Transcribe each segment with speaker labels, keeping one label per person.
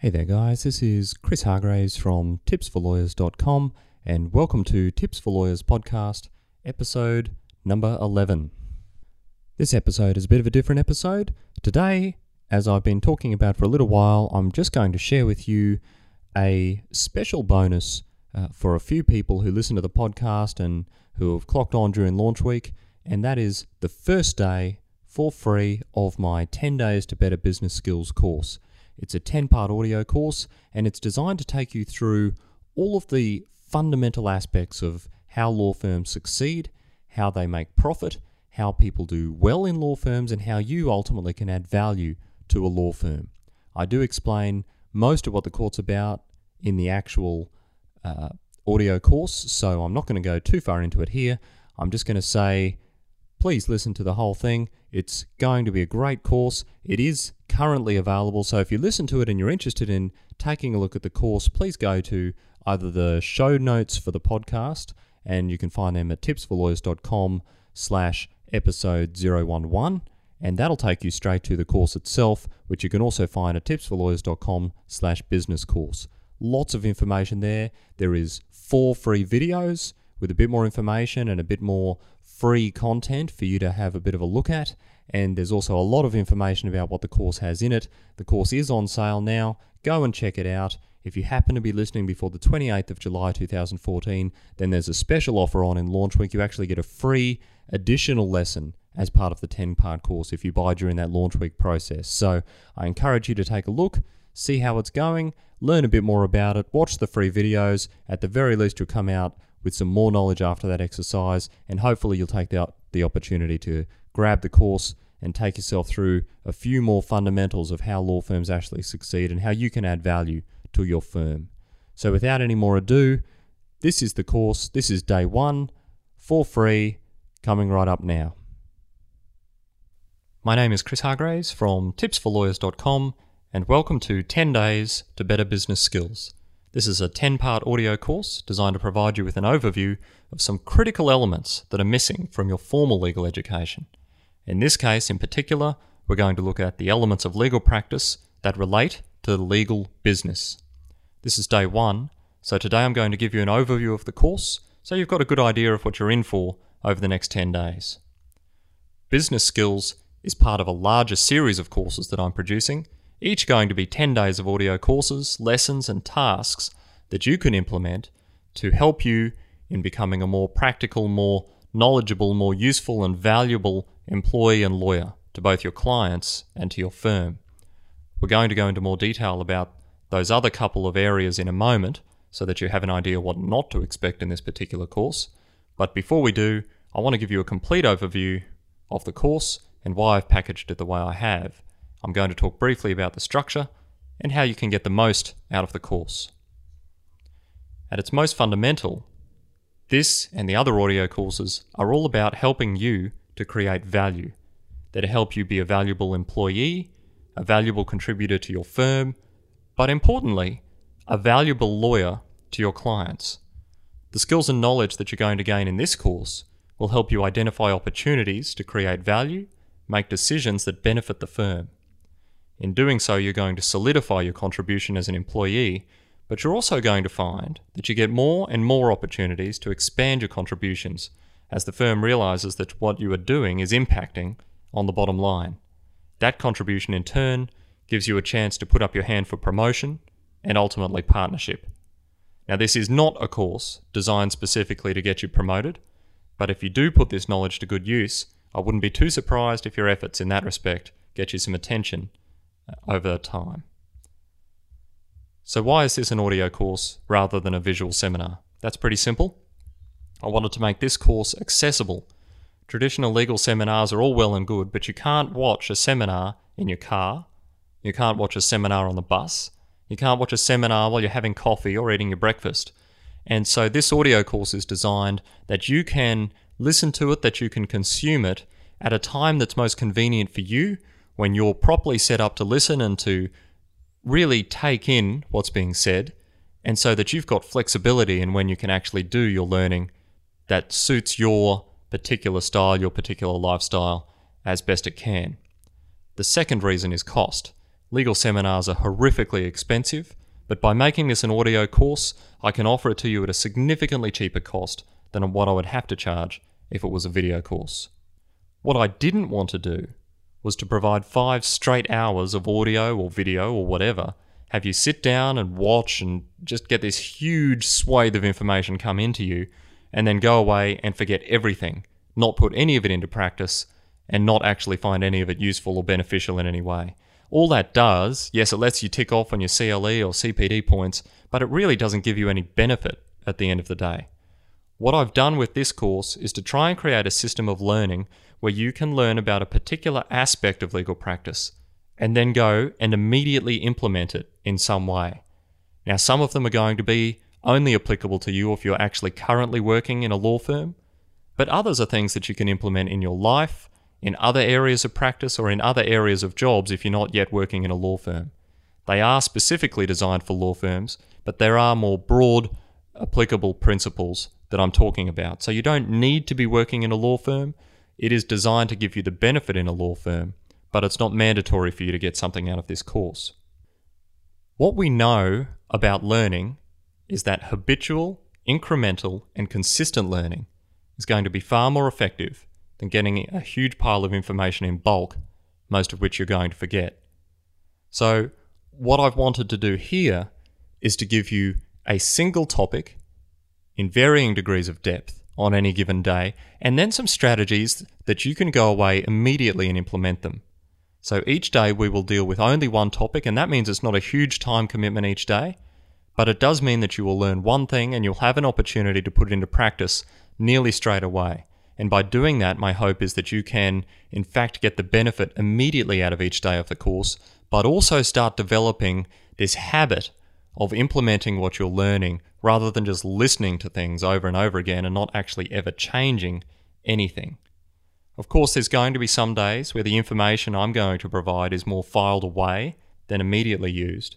Speaker 1: Hey there, guys. This is Chris Hargraves from tipsforlawyers.com, and welcome to Tips for Lawyers podcast, episode number 11. This episode is a bit of a different episode. Today, as I've been talking about for a little while, I'm just going to share with you a special bonus uh, for a few people who listen to the podcast and who have clocked on during launch week, and that is the first day for free of my 10 Days to Better Business Skills course. It's a 10 part audio course and it's designed to take you through all of the fundamental aspects of how law firms succeed, how they make profit, how people do well in law firms, and how you ultimately can add value to a law firm. I do explain most of what the court's about in the actual uh, audio course, so I'm not going to go too far into it here. I'm just going to say please listen to the whole thing. It's going to be a great course. It is currently available, so if you listen to it and you're interested in taking a look at the course, please go to either the show notes for the podcast, and you can find them at tipsforlawyers.com slash episode 011, and that'll take you straight to the course itself, which you can also find at tipsforlawyers.com slash business course. Lots of information there. There is four free videos with a bit more information and a bit more free content for you to have a bit of a look at. And there's also a lot of information about what the course has in it. The course is on sale now. Go and check it out. If you happen to be listening before the 28th of July 2014, then there's a special offer on in launch week. You actually get a free additional lesson as part of the 10 part course if you buy during that launch week process. So I encourage you to take a look, see how it's going, learn a bit more about it, watch the free videos. At the very least, you'll come out with some more knowledge after that exercise, and hopefully you'll take the, the opportunity to grab the course and take yourself through a few more fundamentals of how law firms actually succeed and how you can add value to your firm. So, without any more ado, this is the course. This is day one for free, coming right up now. My name is Chris Hargraves from tipsforlawyers.com, and welcome to 10 Days to Better Business Skills. This is a 10 part audio course designed to provide you with an overview of some critical elements that are missing from your formal legal education. In this case, in particular, we're going to look at the elements of legal practice that relate to the legal business. This is day one, so today I'm going to give you an overview of the course so you've got a good idea of what you're in for over the next 10 days. Business Skills is part of a larger series of courses that I'm producing each going to be 10 days of audio courses, lessons, and tasks that you can implement to help you in becoming a more practical, more knowledgeable, more useful, and valuable employee and lawyer to both your clients and to your firm. We're going to go into more detail about those other couple of areas in a moment so that you have an idea what not to expect in this particular course. But before we do, I want to give you a complete overview of the course and why I've packaged it the way I have. I'm going to talk briefly about the structure and how you can get the most out of the course. At its most fundamental, this and the other audio courses are all about helping you to create value, that help you be a valuable employee, a valuable contributor to your firm, but importantly, a valuable lawyer to your clients. The skills and knowledge that you're going to gain in this course will help you identify opportunities to create value, make decisions that benefit the firm. In doing so, you're going to solidify your contribution as an employee, but you're also going to find that you get more and more opportunities to expand your contributions as the firm realizes that what you are doing is impacting on the bottom line. That contribution, in turn, gives you a chance to put up your hand for promotion and ultimately partnership. Now, this is not a course designed specifically to get you promoted, but if you do put this knowledge to good use, I wouldn't be too surprised if your efforts in that respect get you some attention over time. So, why is this an audio course rather than a visual seminar? That's pretty simple. I wanted to make this course accessible. Traditional legal seminars are all well and good, but you can't watch a seminar in your car. You can't watch a seminar on the bus. You can't watch a seminar while you're having coffee or eating your breakfast. And so, this audio course is designed that you can listen to it, that you can consume it at a time that's most convenient for you when you're properly set up to listen and to really take in what's being said, and so that you've got flexibility in when you can actually do your learning that suits your particular style, your particular lifestyle as best it can. The second reason is cost. Legal seminars are horrifically expensive, but by making this an audio course, I can offer it to you at a significantly cheaper cost than what I would have to charge if it was a video course. What I didn't want to do was to provide five straight hours of audio or video or whatever, have you sit down and watch and just get this huge swathe of information come into you, and then go away and forget everything, not put any of it into practice, and not actually find any of it useful or beneficial in any way. All that does, yes, it lets you tick off on your CLE or CPD points, but it really doesn't give you any benefit at the end of the day. What I've done with this course is to try and create a system of learning where you can learn about a particular aspect of legal practice and then go and immediately implement it in some way. Now, some of them are going to be only applicable to you if you're actually currently working in a law firm, but others are things that you can implement in your life, in other areas of practice, or in other areas of jobs if you're not yet working in a law firm. They are specifically designed for law firms, but there are more broad applicable principles that I'm talking about. So you don't need to be working in a law firm. It is designed to give you the benefit in a law firm, but it's not mandatory for you to get something out of this course. What we know about learning is that habitual, incremental, and consistent learning is going to be far more effective than getting a huge pile of information in bulk, most of which you're going to forget. So, what I've wanted to do here is to give you a single topic in varying degrees of depth on any given day, and then some strategies that you can go away immediately and implement them. So each day we will deal with only one topic, and that means it's not a huge time commitment each day, but it does mean that you will learn one thing and you'll have an opportunity to put it into practice nearly straight away. And by doing that, my hope is that you can, in fact, get the benefit immediately out of each day of the course, but also start developing this habit of implementing what you're learning rather than just listening to things over and over again and not actually ever changing anything. Of course, there's going to be some days where the information I'm going to provide is more filed away than immediately used,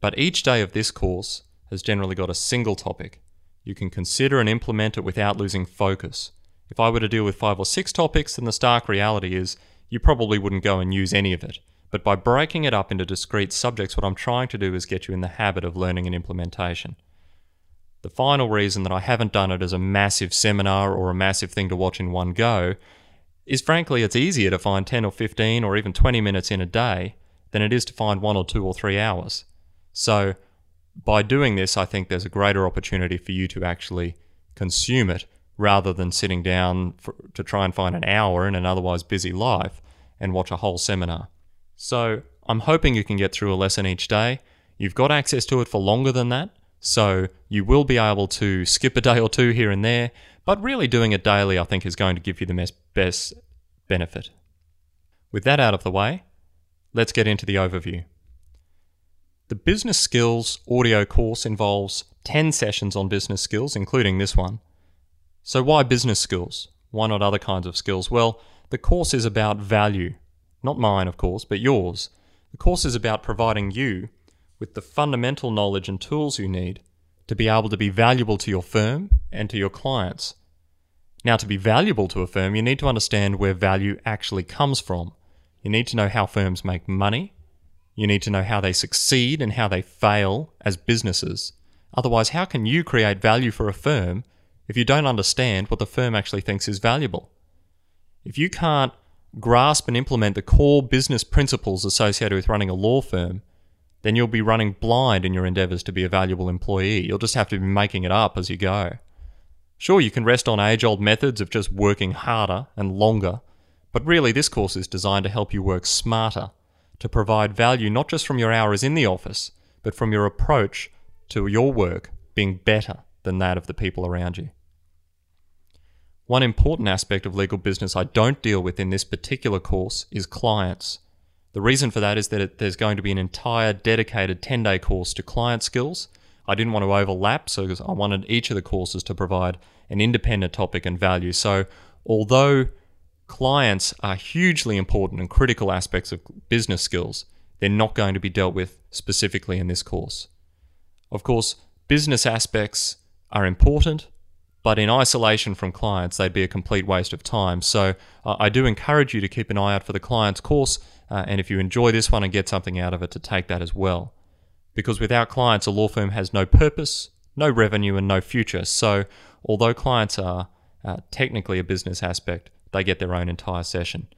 Speaker 1: but each day of this course has generally got a single topic. You can consider and implement it without losing focus. If I were to deal with five or six topics, then the stark reality is you probably wouldn't go and use any of it. But by breaking it up into discrete subjects, what I'm trying to do is get you in the habit of learning and implementation. The final reason that I haven't done it as a massive seminar or a massive thing to watch in one go is frankly, it's easier to find 10 or 15 or even 20 minutes in a day than it is to find one or two or three hours. So, by doing this, I think there's a greater opportunity for you to actually consume it rather than sitting down for, to try and find an hour in an otherwise busy life and watch a whole seminar. So, I'm hoping you can get through a lesson each day. You've got access to it for longer than that, so you will be able to skip a day or two here and there, but really doing it daily, I think, is going to give you the best benefit. With that out of the way, let's get into the overview. The Business Skills audio course involves 10 sessions on business skills, including this one. So, why business skills? Why not other kinds of skills? Well, the course is about value. Not mine, of course, but yours. The course is about providing you with the fundamental knowledge and tools you need to be able to be valuable to your firm and to your clients. Now, to be valuable to a firm, you need to understand where value actually comes from. You need to know how firms make money. You need to know how they succeed and how they fail as businesses. Otherwise, how can you create value for a firm if you don't understand what the firm actually thinks is valuable? If you can't grasp and implement the core business principles associated with running a law firm, then you'll be running blind in your endeavors to be a valuable employee. You'll just have to be making it up as you go. Sure, you can rest on age old methods of just working harder and longer, but really, this course is designed to help you work smarter, to provide value not just from your hours in the office, but from your approach to your work being better than that of the people around you. One important aspect of legal business I don't deal with in this particular course is clients. The reason for that is that it, there's going to be an entire dedicated 10 day course to client skills. I didn't want to overlap, so I wanted each of the courses to provide an independent topic and value. So, although clients are hugely important and critical aspects of business skills, they're not going to be dealt with specifically in this course. Of course, business aspects are important, but in isolation from clients, they'd be a complete waste of time. So uh, I do encourage you to keep an eye out for the client's course, uh, and if you enjoy this one and get something out of it, to take that as well. Because without clients, a law firm has no purpose, no revenue, and no future. So although clients are uh, technically a business aspect, they get their own entire session.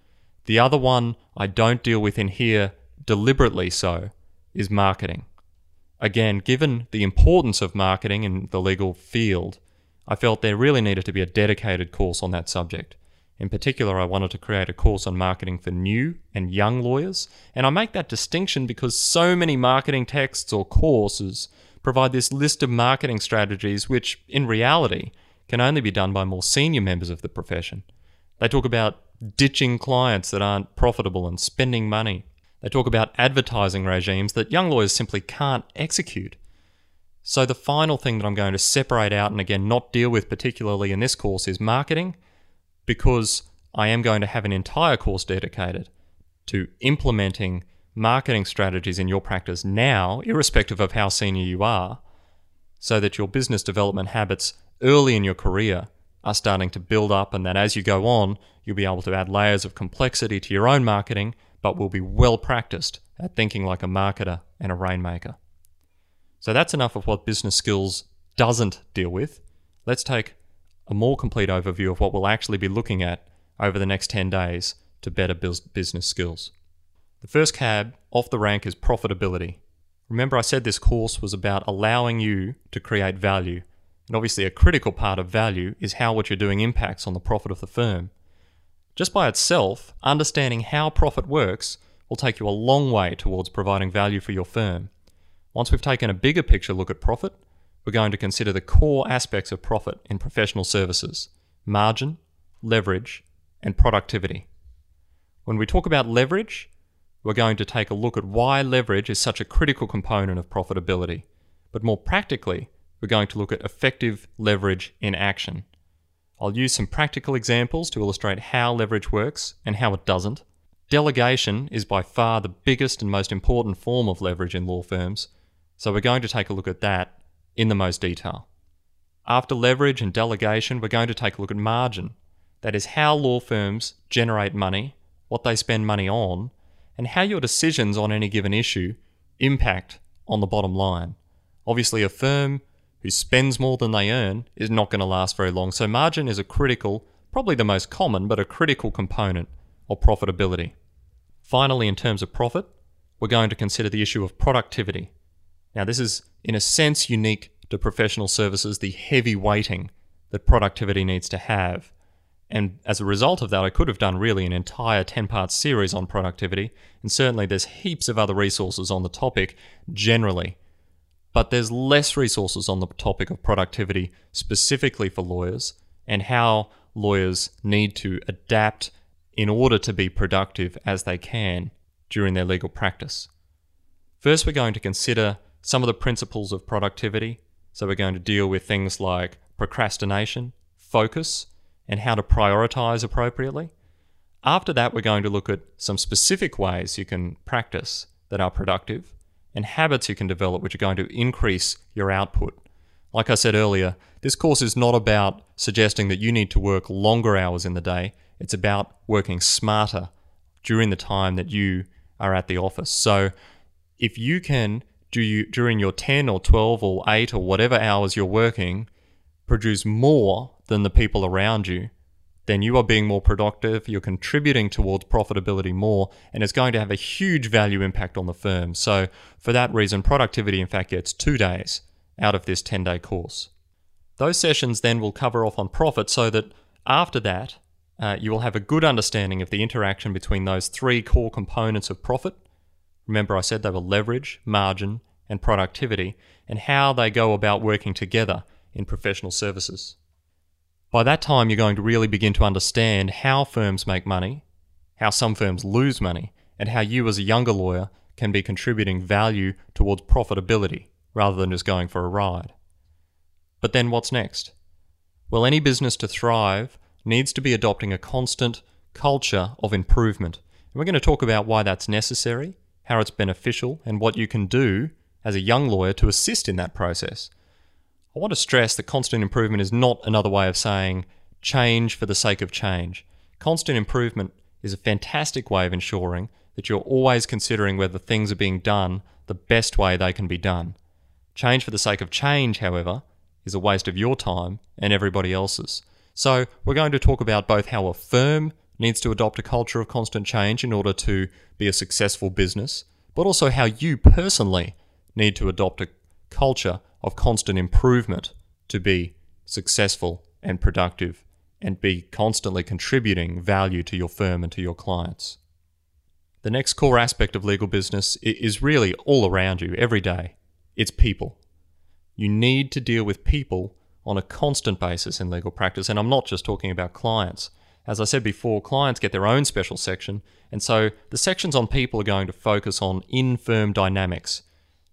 Speaker 1: The other one I don't deal with in here deliberately so is marketing. Again, given the importance of marketing in the legal field, I felt there really needed to be a dedicated course on that subject. In particular, I wanted to create a course on marketing for new and young lawyers, and I make that distinction because so many marketing texts or courses provide this list of marketing strategies which, in reality, can only be done by more senior members of the profession. They talk about ditching clients that aren't profitable and spending money. They talk about advertising regimes that young lawyers simply can't execute. So, the final thing that I'm going to separate out and again not deal with particularly in this course is marketing, because I am going to have an entire course dedicated to implementing marketing strategies in your practice now, irrespective of how senior you are, so that your business development habits early in your career are starting to build up, and that as you go on, you'll be able to add layers of complexity to your own marketing, but will be well practiced at thinking like a marketer and a rainmaker. So that's enough of what business skills doesn't deal with. Let's take a more complete overview of what we'll actually be looking at over the next 10 days to better business skills. The first cab off the rank is profitability. Remember, I said this course was about allowing you to create value and obviously, a critical part of value is how what you're doing impacts on the profit of the firm. Just by itself, understanding how profit works will take you a long way towards providing value for your firm. Once we've taken a bigger picture look at profit, we're going to consider the core aspects of profit in professional services margin, leverage, and productivity. When we talk about leverage, we're going to take a look at why leverage is such a critical component of profitability. But more practically, we're going to look at effective leverage in action. I'll use some practical examples to illustrate how leverage works and how it doesn't. Delegation is by far the biggest and most important form of leverage in law firms, so we're going to take a look at that in the most detail. After leverage and delegation, we're going to take a look at margin. That is how law firms generate money, what they spend money on, and how your decisions on any given issue impact on the bottom line. Obviously, a firm who spends more than they earn is not going to last very long. So, margin is a critical, probably the most common, but a critical component of profitability. Finally, in terms of profit, we're going to consider the issue of productivity. Now, this is in a sense unique to professional services, the heavy weighting that productivity needs to have. And as a result of that, I could have done really an entire 10 part series on productivity. And certainly there's heaps of other resources on the topic generally but there's less resources on the topic of productivity specifically for lawyers and how lawyers need to adapt in order to be productive as they can during their legal practice. First, we're going to consider some of the principles of productivity. So, we're going to deal with things like procrastination, focus, and how to prioritize appropriately. After that, we're going to look at some specific ways you can practice that are productive and habits you can develop which are going to increase your output. Like I said earlier, this course is not about suggesting that you need to work longer hours in the day. It's about working smarter during the time that you are at the office. So if you can do you during your 10 or 12 or 8 or whatever hours you're working produce more than the people around you then you are being more productive, you're contributing towards profitability more, and it's going to have a huge value impact on the firm. So, for that reason, productivity in fact gets two days out of this 10 day course. Those sessions then will cover off on profit so that after that, uh, you will have a good understanding of the interaction between those three core components of profit. Remember, I said they were leverage, margin, and productivity, and how they go about working together in professional services. By that time, you're going to really begin to understand how firms make money, how some firms lose money, and how you, as a younger lawyer, can be contributing value towards profitability rather than just going for a ride. But then what's next? Well, any business to thrive needs to be adopting a constant culture of improvement. And we're going to talk about why that's necessary, how it's beneficial, and what you can do as a young lawyer to assist in that process. I want to stress that constant improvement is not another way of saying change for the sake of change. Constant improvement is a fantastic way of ensuring that you're always considering whether things are being done the best way they can be done. Change for the sake of change, however, is a waste of your time and everybody else's. So, we're going to talk about both how a firm needs to adopt a culture of constant change in order to be a successful business, but also how you personally need to adopt a culture of constant improvement to be successful and productive and be constantly contributing value to your firm and to your clients. The next core aspect of legal business is really all around you every day. It's people. You need to deal with people on a constant basis in legal practice, and I'm not just talking about clients. As I said before, clients get their own special section, and so the sections on people are going to focus on in firm dynamics.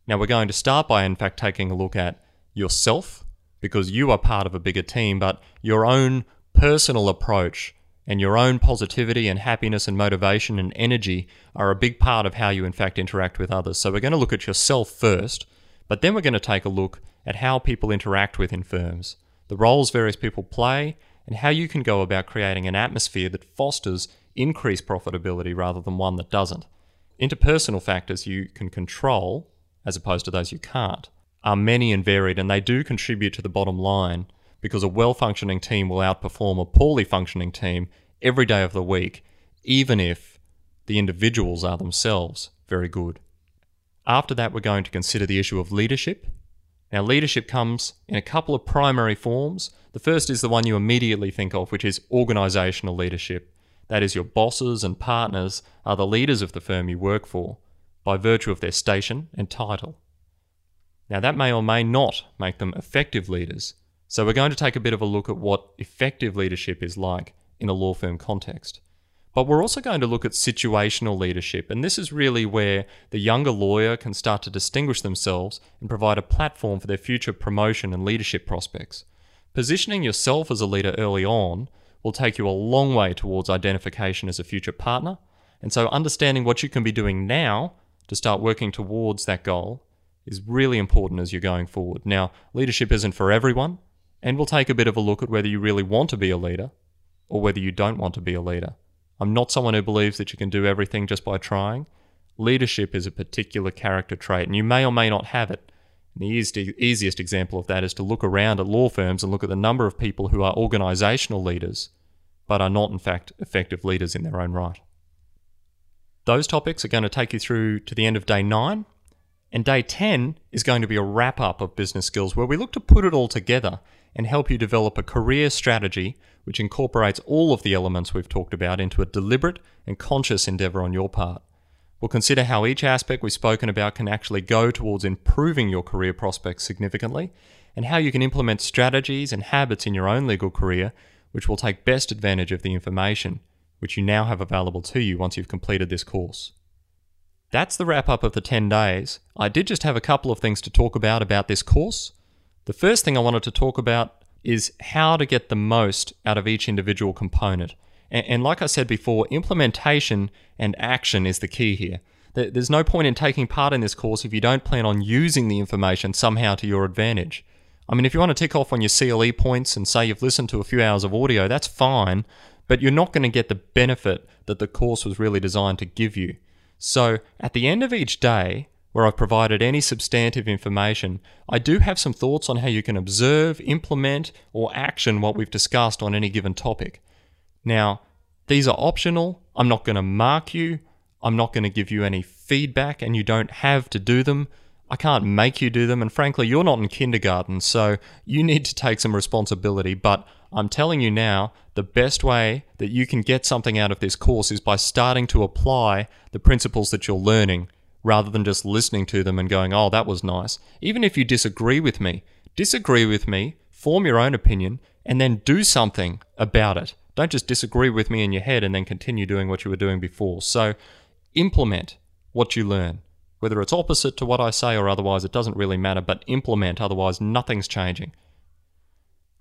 Speaker 1: Now, we're going to start by, in fact, taking a look at yourself, because you are part of a bigger team, but your own personal approach and your own positivity and happiness and motivation and energy are a big part of how you, in fact, interact with others. So, we're going to look at yourself first, but then we're going to take a look at how people interact within firms, the roles various people play, and how you can go about creating an atmosphere that fosters increased profitability rather than one that doesn't. Interpersonal factors you can control, as opposed to those you can't, are many and varied, and they do contribute to the bottom line because a well functioning team will outperform a poorly functioning team every day of the week, even if the individuals are themselves very good. After that, we're going to consider the issue of leadership. Now, leadership comes in a couple of primary forms. The first is the one you immediately think of, which is organizational leadership. That is, your bosses and partners are the leaders of the firm you work for by virtue of their station and title. Now, that may or may not make them effective leaders, so we're going to take a bit of a look at what effective leadership is like in a law firm context. But we're also going to look at situational leadership, and this is really where the younger lawyer can start to distinguish themselves and provide a platform for their future promotion and leadership prospects. Positioning yourself as a leader early on will take you a long way towards identification as a future partner, and so understanding what you can be doing now to start working towards that goal is really important as you're going forward. Now, leadership isn't for everyone, and we'll take a bit of a look at whether you really want to be a leader or whether you don't want to be a leader. I'm not someone who believes that you can do everything just by trying. Leadership is a particular character trait, and you may or may not have it. The easiest example of that is to look around at law firms and look at the number of people who are organizational leaders, but are not, in fact, effective leaders in their own right. Those topics are going to take you through to the end of day nine, and day 10 is going to be a wrap up of business skills where we look to put it all together and help you develop a career strategy which incorporates all of the elements we've talked about into a deliberate and conscious endeavour on your part. We'll consider how each aspect we've spoken about can actually go towards improving your career prospects significantly, and how you can implement strategies and habits in your own legal career which will take best advantage of the information which you now have available to you once you've completed this course. That's the wrap up of the 10 days. I did just have a couple of things to talk about about this course. The first thing I wanted to talk about is how to get the most out of each individual component. And, like I said before, implementation and action is the key here. There's no point in taking part in this course if you don't plan on using the information somehow to your advantage. I mean, if you want to tick off on your CLE points and say you've listened to a few hours of audio, that's fine, but you're not going to get the benefit that the course was really designed to give you. So, at the end of each day, where I've provided any substantive information, I do have some thoughts on how you can observe, implement, or action what we've discussed on any given topic. Now, these are optional. I'm not going to mark you. I'm not going to give you any feedback, and you don't have to do them. I can't make you do them, and frankly, you're not in kindergarten, so you need to take some responsibility. But I'm telling you now, the best way that you can get something out of this course is by starting to apply the principles that you're learning rather than just listening to them and going, oh, that was nice. Even if you disagree with me, disagree with me, form your own opinion, and then do something about it. Don't just disagree with me in your head and then continue doing what you were doing before. So implement what you learn. Whether it's opposite to what I say or otherwise, it doesn't really matter, but implement, otherwise, nothing's changing.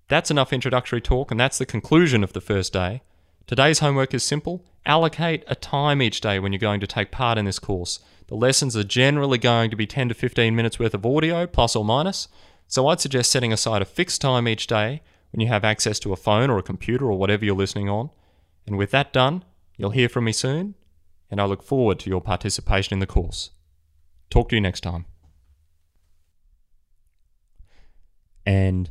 Speaker 1: That's enough introductory talk, and that's the conclusion of the first day. Today's homework is simple allocate a time each day when you're going to take part in this course. The lessons are generally going to be 10 to 15 minutes worth of audio, plus or minus. So I'd suggest setting aside a fixed time each day when you have access to a phone or a computer or whatever you're listening on. And with that done, you'll hear from me soon, and I look forward to your participation in the course. Talk to you next time. And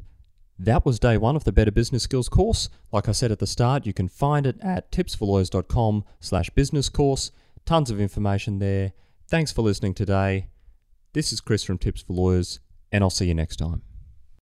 Speaker 1: that was day one of the Better Business Skills course. Like I said at the start, you can find it at tipsforlawyers.com slash business course. Tons of information there. Thanks for listening today. This is Chris from Tips for Lawyers, and I'll see you next time.